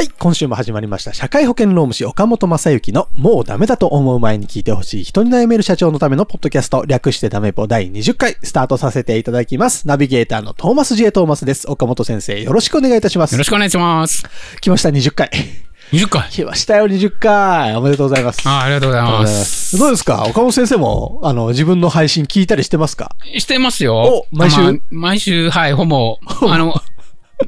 はい、今週も始まりました。社会保険労務士岡本正幸のもうダメだと思う前に聞いてほしい人に悩める社長のためのポッドキャスト略してダメポ第20回スタートさせていただきます。ナビゲーターのトーマス J. トーマスです。岡本先生よろしくお願いいたします。よろしくお願いします。来ました、20回。20回。来ましたよ、20回。おめでとうございます。あありがとうございま。ますすどうですか？岡本先生も、あの、自分の配信聞いたりしてますか？してますよ。お毎週？まあ毎週、はい、ほぼ、あの、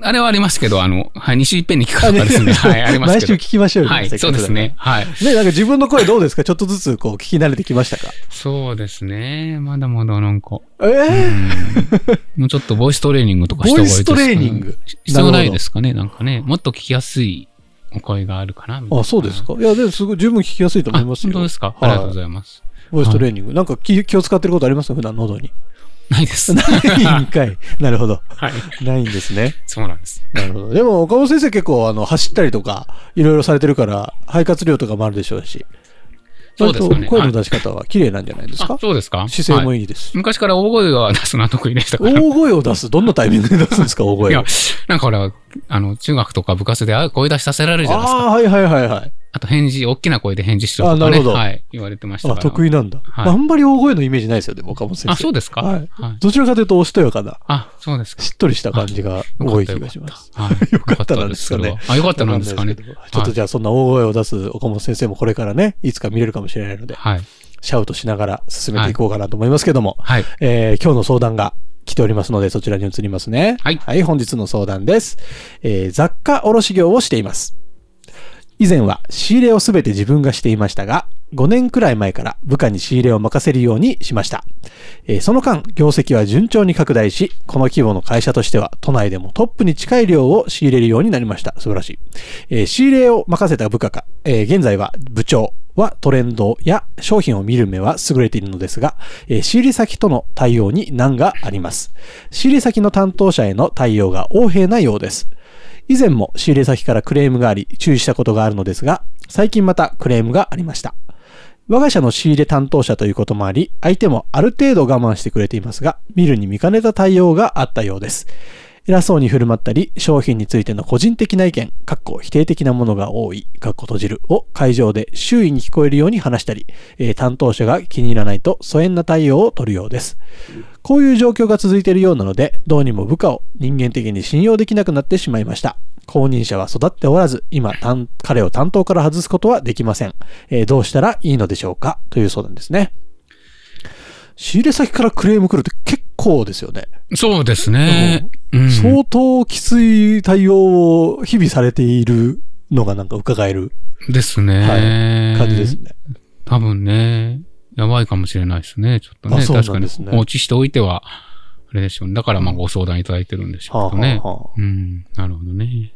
あれはありますけど、あの、はい、2週いっぺんに聞かなかったですね。はい、ありますけど。毎週聞きましょうよはい、そうですね。はい。ね、なんか自分の声どうですか？ちょっとずつこう聞き慣れてきましたか？そうですね。まだまだなんか、ええもうちょっとボイストレーニングとかした方がいいですか、ボイストレーニング？必要ないですかね。なんかね、もっと聞きやすいお声があるかな。みたいなあ、そうですか？いや、でもすごい十分聞きやすいと思あ、いますよ。本当ですか？はいありがとうございます。ボイストレーニング。なんか気気を使ってることあります？か普段喉に。ないです。ないんかい。なるほど。はい。ないんですね。そうなんです。なるほど。でも、岡本先生結構、あの、走ったりとか、いろいろされてるから、肺活量とかもあるでしょうし。そうですかね声の出し方は綺麗なんじゃないですか？あ、そうですか？姿勢もはいいいですし。昔から大声が出すのは得意でしたから。大声を出す？どんなタイミングで出すんですか？大いやなんかほら、あの、中学とか部活であ声出しさせられるじゃないですか。ああー、はいはいはいはい。あと返事、大きな声で返事しろとかね。あなるほどはい。言われてましたかあ、ら。得意なんだ。はいまああんまり大声のイメージないですよね、岡本先生。あ、そうですかはいはい。どちらかというと、おしとやかな、あ、そうですか。しっとりした感じが多い気がします。はい。よかったなんですかねあ、よかったなんですかねちょっとじゃあそんな大声を出す岡本先生もこれからね、いつか見れるかもしれないので、はい。シャウトしながら進めていこうかなと思いますけども、はい。えー今日の相談が来ておりますので、そちらに移りますね。はい本日の相談です。えー雑貨卸業をしています。以前は仕入れをすべて自分がしていましたが、5年くらい前から部下に仕入れを任せるようにしました。えーその間、業績は順調に拡大し、この規模の会社としては都内でもトップに近い量を仕入れるようになりました。素晴らしい。えー仕入れを任せた部下か、えー現在は部長はトレンドや商品を見る目は優れているのですが、え仕入れ先との対応に難があります。仕入れ先の担当者への対応が横柄なようです。以前も仕入れ先からクレームがあり注意したことがあるのですが、最近またクレームがありました。我が社の仕入れ担当者ということもあり、相手もある程度我慢してくれていますが、見るに見かねた対応があったようです。偉そうに振る舞ったり、商品についての個人的な意見、かっこ否定的なものが多い、かっこ閉じるを会場で周囲に聞こえるように話したり、えー担当者が気に入らないと疎遠な対応を取るようです。こういう状況が続いているようなので、どうにも部下を人間的に信用できなくなってしまいました。公認者は育っておらず、今、彼を担当から外すことはできません。えーどうしたらいいのでしょうか？という相談ですね。仕入れ先からクレーム来るって結構ですよね。そうですね。うん。相当きつい対応を日々されているのがなんか伺えるですね。感じですね。多分ね、やばいかもしれないですね。ちょっとね。あそう確かに放置しておいては、あれでしょうね。だからまあご相談いただいてるんでしょうけどね。はあはあはあうん。なるほどね。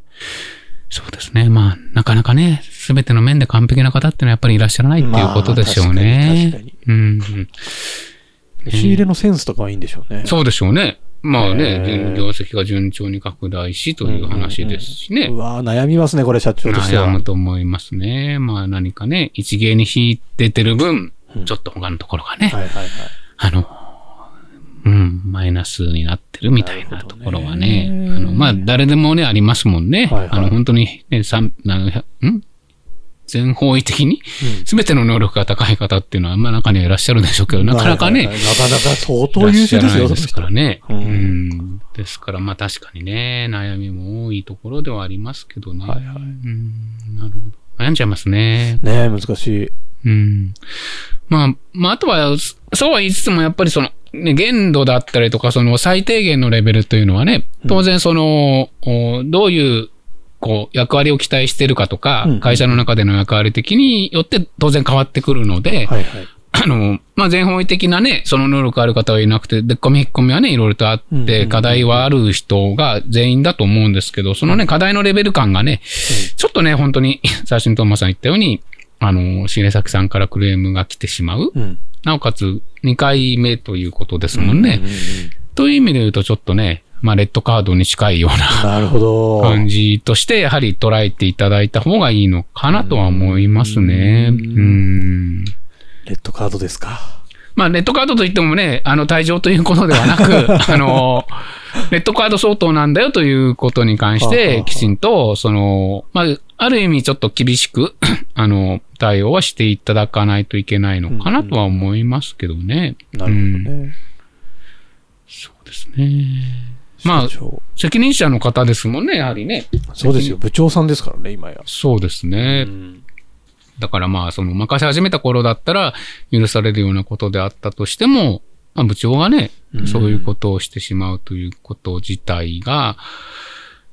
そうですね。まあ、なかなかね、すべての面で完璧な方ってのはやっぱりいらっしゃらないっていうことでしょうまあね。確かに確うん。仕入れのセンスとかはいいんでしょうね。そうでしょうね。まあへね、ー業績が順調に拡大しという話ですしね。うわー悩みますね、これ社長としては。悩むと思いますね。まあ何かね、一芸に引いててる分、うんちょっと他のところがね、はいはいはい。あの、うん、マイナスになってるみたいなところはね、ねあの、まあ誰でもね、ありますもんね。はいはいあの、本当にね、三、あの、ん？全方位的に、すべての能力が高い方っていうのは、まあ中にはいらっしゃるんでしょうけど、なかなかね、なかなか相当優秀ですよ、ですからね。ううんん。ですから、まあ確かにね、悩みも多いところではありますけどね。はいはいうん、なるほど。悩んじゃいますね。ねえ、難しい。うん。まあ、まあ、あとは、そそうは言いつつも、やっぱりその、ね、限度だったりとか、その最低限のレベルというのはね、当然その、おどういうこう、役割を期待してるかとか、うんうん会社の中での役割的によって当然変わってくるので、はいはい。あの、まあ、全方位的なね、その能力ある方はいなくて、でっこみ引っ込みはね、いろいろとあって、課題はある人が全員だと思うんですけど、そのね、課題のレベル感がね、ちょっとね、本当に、最初にトーマさん言ったように、あの、仕入れ先さんからクレームが来てしまう。うん。なおかつ、2回目ということですもんね。という意味で言うと、ちょっとね、まあ、レッドカードに近いような。感じとして、やはり捉えていただいた方がいいのかなとは思いますね。ううんん。レッドカードですか？まあ、レッドカードといってもね、あの、退場ということではなく、あの、レッドカード相当なんだよということに関してきちんと、その、まあ、ある意味ちょっと厳しく、あの、対応はしていただかないといけないのかなとは思いますけどね。なるほどね。そうですね。まあ責任者の方ですもんね、やはりね。そうですよ。部長さんですからね、今や。そうですね。うんだからまあ、その、任せ始めた頃だったら、許されるようなことであったとしても、まあ、部長がねう、んそういうことをしてしまうということ自体が、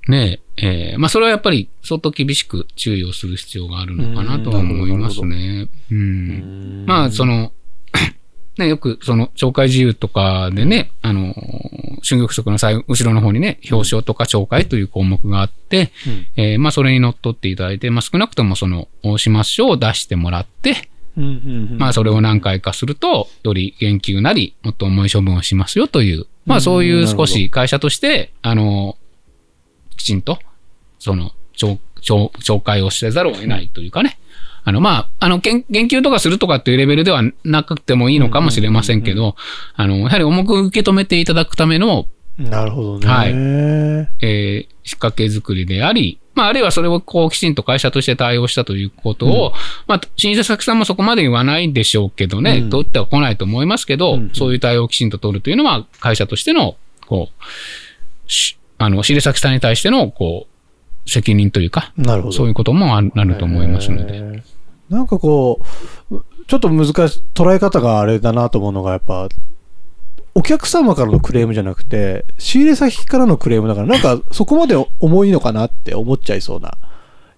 ねえ、えーまあ、それはやっぱり相当厳しく注意をする必要があるのかなとは思いますね。うん。まあ、その、ね、よく、その、懲戒自由とかでね、あの、春玉色の最後、後ろの方にね、表彰とか懲戒という項目があって、うん。えーまあ、それにのっとっていただいて、まあ、少なくともその、大島書を出してもらって、うんうんうん。まあ、それを何回かすると、より減給なり、もっと重い処分をしますよという、まあ、そういう少し会社として、あの、きちんと、その、懲懲懲戒をせざるを得ないというかね。あの、まあ、あの、研言及とかするとかっていうレベルではなくてもいいのかもしれませんけど、あの、やはり重く受け止めていただくための、なるほどね。はい。うんえー仕掛け作りであり、まあ、あるいはそれをこう、きちんと会社として対応したということを、まあ、新社先さんもそこまで言わないでしょうけどね、うん。取っては来ないと思いますけど、うんそういう対応をきちんと取るというのは、会社としての、こう、しあの、仕入れ先さんに対しての、こう、責任というか、なるほど。そういうこともあると思いますので。なんかこう、ちょっと難しい、捉え方があれだなと思うのが、やっぱ、お客様からのクレームじゃなくて、仕入れ先からのクレームだから、なんかそこまで重いのかなって思っちゃいそうな、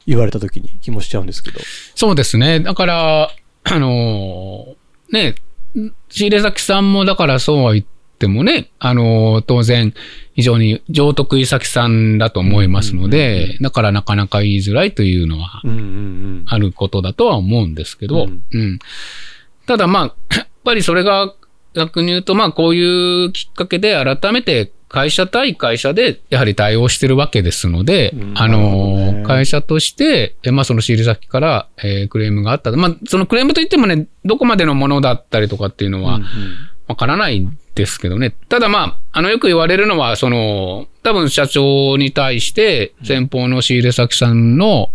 言われた時に気もしちゃうんですけど。そうですね。だから、あのーね、仕入れ先さんもだからそうは言ってもね、あのー当然、非常に上得意先さんだと思いますので、だからなかなか言いづらいというのはうんうんうん。あることだとは思うんですけど、うんうん。ただまあ、やっぱりそれが逆に言うと、まあこういうきっかけで改めて会社対会社でやはり対応してるわけですので、うんあの、ね会社として、えまあその仕入れ先から、えークレームがあった。まあそのクレームといってもね、どこまでのものだったりとかっていうのは、うんうんわからないんですけどね。ただまあ、あの、よく言われるのは、その、多分社長に対して、先方の仕入れ先さんの、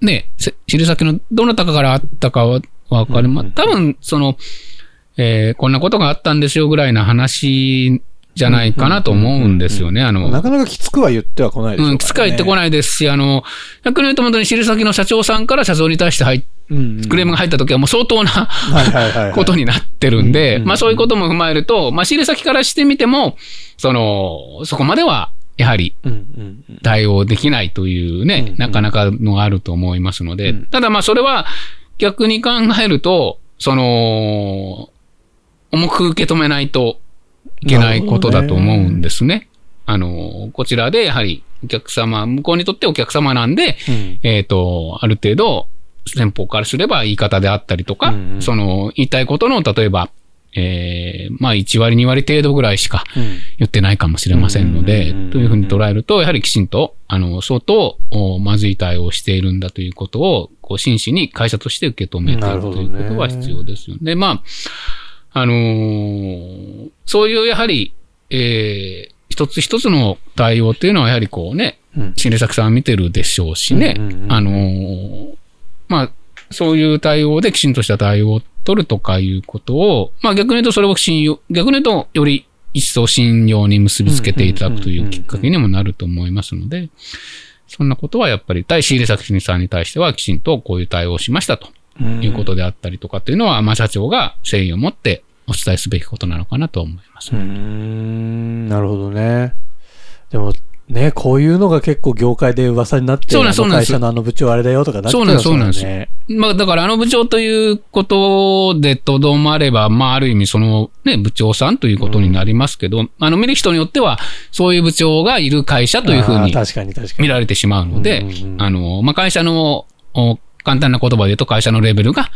ね、せ仕入れ先のどなたかからあったかはわかる。まあ、多分、その、えーこんなことがあったんですよぐらいな話じゃないかなと思うんですよね。あの、なかなかきつくは言っては来ないでしょうから、ね。うん、きつくは言ってこい。ないですし、あの、逆に言うと本当に仕入れ先の社長さんから社長に対して入っうんうんクレームが入った時はもう相当な、ことになってるんで、うんまあそういうことも踏まえると、まあ仕入れ先からしてみても、その、そこまでは、やはり対応できないというね、うんなかなかのがあると思いますので、うん。ただまあそれは逆に考えると、その、重く受け止めないといけないことだと思うんですね。あの、こちらでやはりお客様、向こうにとってお客様なんで、うん。えっ、と、ある程度、先方からすれば言い方であったりとか、うんうん。その、言いたいことの、例えば、えーまあ、1割、2割程度ぐらいしかうん。言ってないかもしれませんのでというふうに捉えると、やはりきちんと、あの、相当、おまずい対応をしているんだということを、こう、真摯に会社として受け止めているということは必要ですよね。で、まあ、あのーそういうやはり、えー一つ一つの対応っていうのはやはりこうね、うん。新入作さんは見てるでしょうしね、あのーまあ、そういう対応できちんとした対応を取るとかいうことを、まあ逆に言うとそれを信用、逆に言うとより一層信用に結びつけていただくというきっかけにもなると思いますので、そんなことはやっぱり対仕入れ先さんに対してはきちんとこういう対応をしましたということであったりとかっていうのは、まあ社長が誠意を持ってお伝えすべきことなのかなと思います。うん、なるほどね。でも、ね、こういうのが結構業界で噂になって、そうなんです会社のあの部長あれだよとかなっちゃいますそうなんですからね。まあ、だからあの部長ということでとどまれば、まあ、ある意味そのね、部長さんということになりますけど、あの、見る人によっては、そういう部長がいる会社というふうにあー確かに確かに。見られてしまうのでうんうんう、んあの、まあ、会社の、お簡単な言葉で言うと会社のレベルが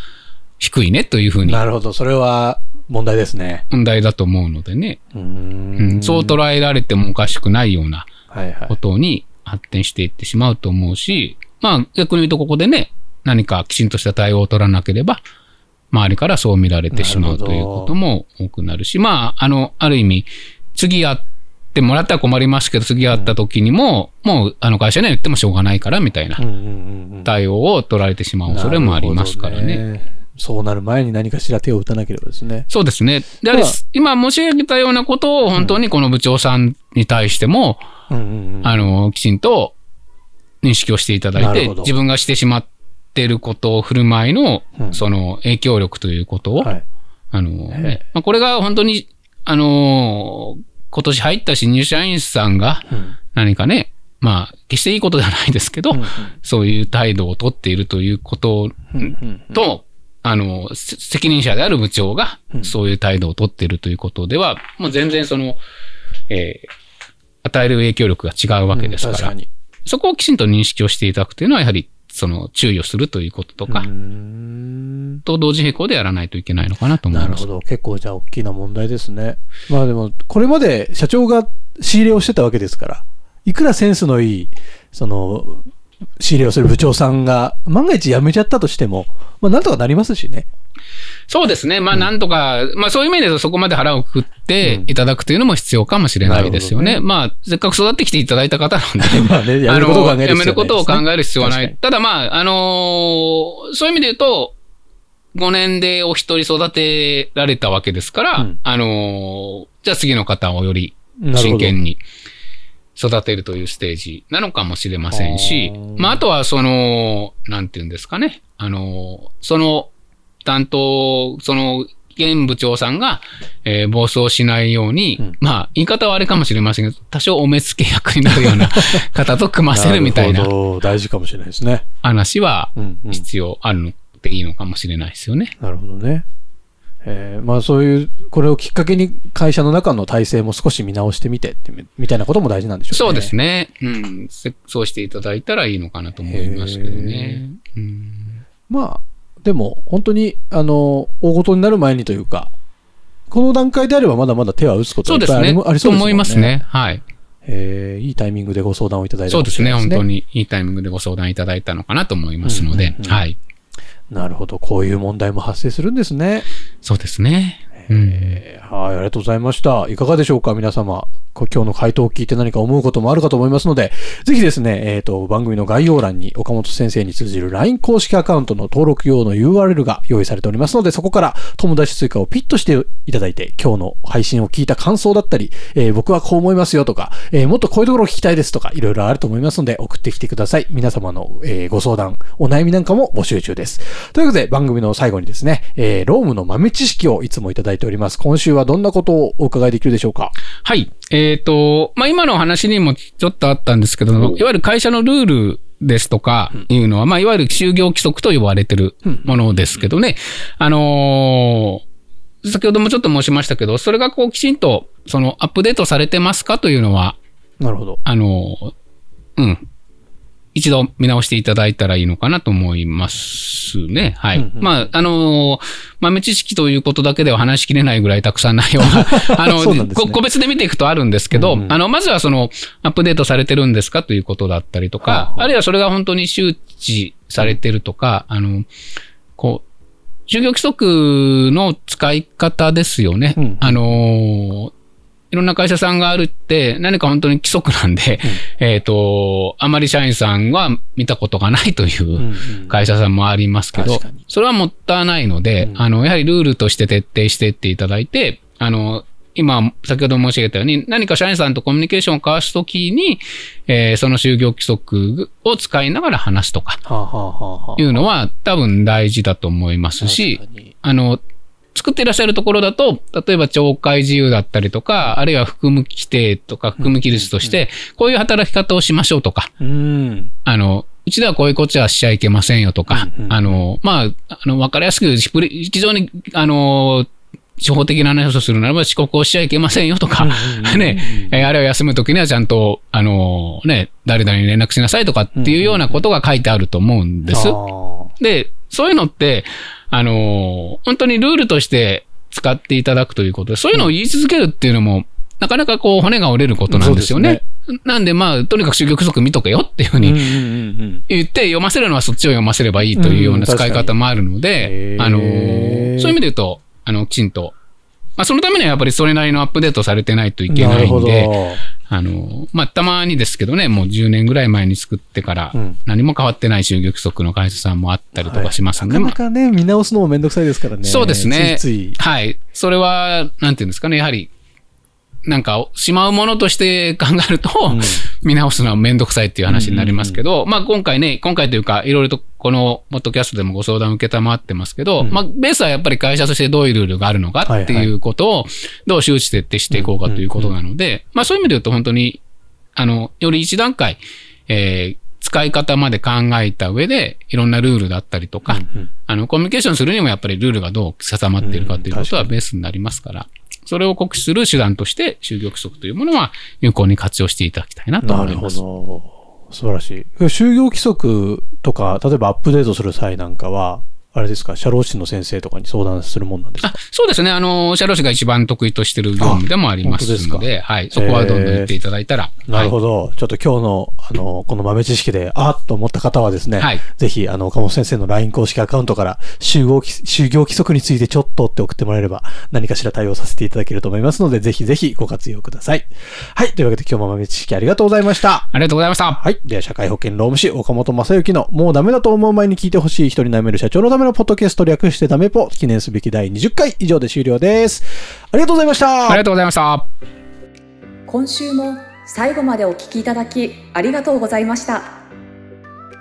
低いねというふうになるほど。それは問題ですね。問題だと思うのでね、うんん、そう捉えられてもおかしくないようなこ。とに発展していってしまうと思うし、まあ逆に言うとここでね、何かきちんとした対応を取らなければ、周りからそう見られてしまうということも多くなるし、まあ、あの、ある意味、次やってもらったら困りますけど、次やった時にも、もうあの会社には言ってもしょうがないからみたいなうんうんうんうん対応を取られてしまう恐れもありますからね。そうなる前に何かしら手を打たなければですね。そうですね。で、まあ。今申し上げたようなことを本当にこの部長さんに対しても、うんうんうん。あの、きちんと認識をしていただいて自分がしてしまっていることを振る舞いの、うん。その影響力ということを、はい。あの、ねまあ、これが本当に、あの、今年入った新入社員さんがうん。何かね、まあ、決していいことではないですけど、うんそういう態度をとっているということうんうんうん。と、あの、せ責任者である部長がう、んそういう態度をとっているということでは、もう全然その、えー与える影響力が違うわけですから、確かに。そこをきちんと認識をしていただくというのは、やはり、その、注意をするということとか、と同時並行でやらないといけないのかなと思います。なるほど。結構じゃあ大きな問題ですね。まあでも、これまで社長が仕入れをしてたわけですから、いくらセンスのいい、その、仕入れをする部長さんが、万が一辞めちゃったとしても、まあなんとかなりますしね。そうですね。まあ、なんとか、まあ、そういう意味でそこまで腹をくくっていただくというのも必要かもしれないですよね。なるほまあ、せっかく育ってきていただいた方なんで、まあね、辞めることを考える必要はないですね。やめることを考える必要はない。ただまあ、あのーそういう意味で言うと、5年でお一人育てられたわけですから、うん。あのーじゃあ次の方をより真剣に育てるというステージなのかもしれませんしまあ、あとはその、なんていうんですかね、あの、その担当、その、現部長さんが、えー暴走しないように、うんまあ、言い方はあれかもしれませんけど、多少お目付け役になるような 方と組ませるみたいな大事かもしれないですね。話は必要あるのでいいのかもしれないですよね。なるほどね。えーまあそういう、これをきっかけに会社の中の体制も少し見直してみてってみ、みたいなことも大事なんでしょうね。そうですね。うん。せそうしていただいたらいいのかなと思いますけどね。うんまあ、でも本当に、あの、大事になる前にというか、この段階であればまだまだ手は打つことそうですね。がいっぱいありそうですね。と思います。ね。はい。えーいいタイミングでご相談をいただいたそうですね。本当にいいタイミングでご相談いただいたのかなと思いますので、うんうんうんはい。なるほど。こういう問題も発生するんですね。そうですね。うんえーはい、ありがとうございました。いかがでしょうか、皆様。今日の回答を聞いて何か思うこともあるかと思いますので、ぜひですね、えっ、と、番組の概要欄に岡本先生に通じる LINE 公式アカウントの登録用の URL が用意されておりますので、そこから友達追加をピッとしていただいて、今日の配信を聞いた感想だったり、えー僕はこう思いますよとか、えーもっとこういうところを聞きたいですとか、いろいろあると思いますので、送ってきてください。皆様の、えご相談、お悩みなんかも募集中です。ということで、番組の最後にですね、えロームの豆知識をいつもいただいております。今週はどんなことをお伺いできるでしょうか？はい。えっ、と、まあ、今の話にもちょっとあったんですけど、いわゆる会社のルールですとかいうのは、まあ、いわゆる就業規則と呼ばれてるものですけどね、あのー先ほどもちょっと申しましたけど、それがこうきちんと、そのアップデートされてますかというのは、なるほど。あのーうん。一度見直していただいたらいいのかなと思いますね。はい。うんうんまあ、あのー豆知識ということだけでは話しきれないぐらいたくさん内容が、あの、ねこ個別で見ていくとあるんですけど、うんうんあの、まずはその、アップデートされてるんですかということだったりとか、はあはああるいはそれが本当に周知されてるとか、あの、こう、就業規則の使い方ですよね。うんあのーいろんな会社さんがあるって、何か本当に規則なんで、えっ、と、あまり社員さんは見たことがないといううんうん。会社さんもありますけど確かに、それはもったいないので、うん。あの、やはりルールとして徹底していっていただいて、あの、今、先ほど申し上げたように、何か社員さんとコミュニケーションを交わすときに、えーその就業規則を使いながら話すとか、いうのは多分大事だと思いますし、あの、作っていらっしゃるところだと、例えば懲戒自由だったりとか、あるいは含む規定とか含む規律として、こういう働き方をしましょうとか、うん。あの、うちではこういうことはしちゃいけませんよとか、うんうんあの、まあ、あの、わかりやすく、非非常に、あの、地方的な話をするならば遅刻をしちゃいけませんよとか、ね、えーあるいは休むときにはちゃんと、あの、ね、誰々に連絡しなさいとかっていうようなことが書いてあると思うんです。で、そういうのって、あの、本当にルールとして使っていただくということで、そういうのを言い続けるっていうのも、なかなかこう骨が折れることなんですよね。なんでまあ、とにかく就業規則見とけよっていうふうに言って、読ませるのはそっちを読ませればいいというような使い方もあるので、うんあのーそういう意味で言うと、あの、きちんと、まあ、そのためにはやっぱりそれなりのアップデートされてないというん。けない。んで、あの、まあ、たまにですけどね、もう10年ぐらい前に作ってからうん、何も変わってない就業規則の会社さんもあったりとかしますんで、なまあかなかね、見直すのもめんどくさいですからね。そうですね。ついつい。はい。それは、なんていうんですかね、やはり、なんか、しまうものとして考えると、ん。見直すのはめんどくさいっていう話になりますけど、まあ今回ね、今回というか、いろいろとこのポッドキャストでもご相談を受けたまってますけど、うん。まあベースはやっぱり会社としてどういうルールがあるのかっていうことを、どう周知徹底していこうかということなので、まあそういう意味で言うと本当に、あの、より一段階、えー使い方まで考えた上で、いろんなルールだったりとか、うんあの、コミュニケーションするにもやっぱりルールがどう定まっているかということはベースになりますから、それを告知する手段として、就業規則というものは有効に活用していただきたいなと思います。なるほど。素晴らしい。就業規則とか、例えばアップデートする際なんかは、あれですか、社労士の先生とかに相談するもんなんですあかそうですね。あの、社労士が一番得意としている業務でもありますあ本当でで、はい。そこはどんどん言っていただいたら。なるほど。ど。ちょっと今日の、あの、この豆知識で、あっと思った方はですね、はいぜひ、あの、岡本先生の LINE 公式アカウントから、集合き、就業規則についてちょっとって送ってもらえれば、何かしら対応させていただけると思いますので、ぜひぜひご活用ください。はい。というわけで今日も豆知識ありがとうございました。ありがとうございました。はい。では、社会保険労務士、岡本正幸の、もうダメだと思う前に聞いてほしい人に悩める社長のためのポッドキャスト略してダメポ、記念すべき第20回以上で終了です。ありがとうございました。ありがとうございました。今週も最後までお聞きいただきありがとうございました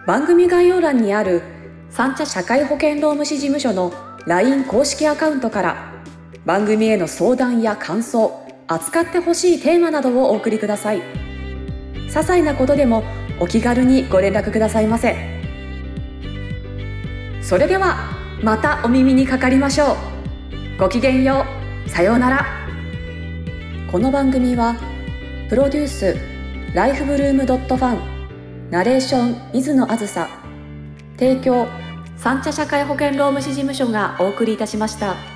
番組概要欄にある三茶社会保険労務士事務所の LINE 公式アカウントから番組への相談や感想扱ってほしいテーマなどをお送りください些細なことでもお気軽にご連絡くださいませそれではまたお耳にかかりましょう。ごきげんよう。さようなら。この番組はプロデュースライフブルームドットファンナレーション水野あずさ提供三茶社会保険労務士事務所がお送りいたしました。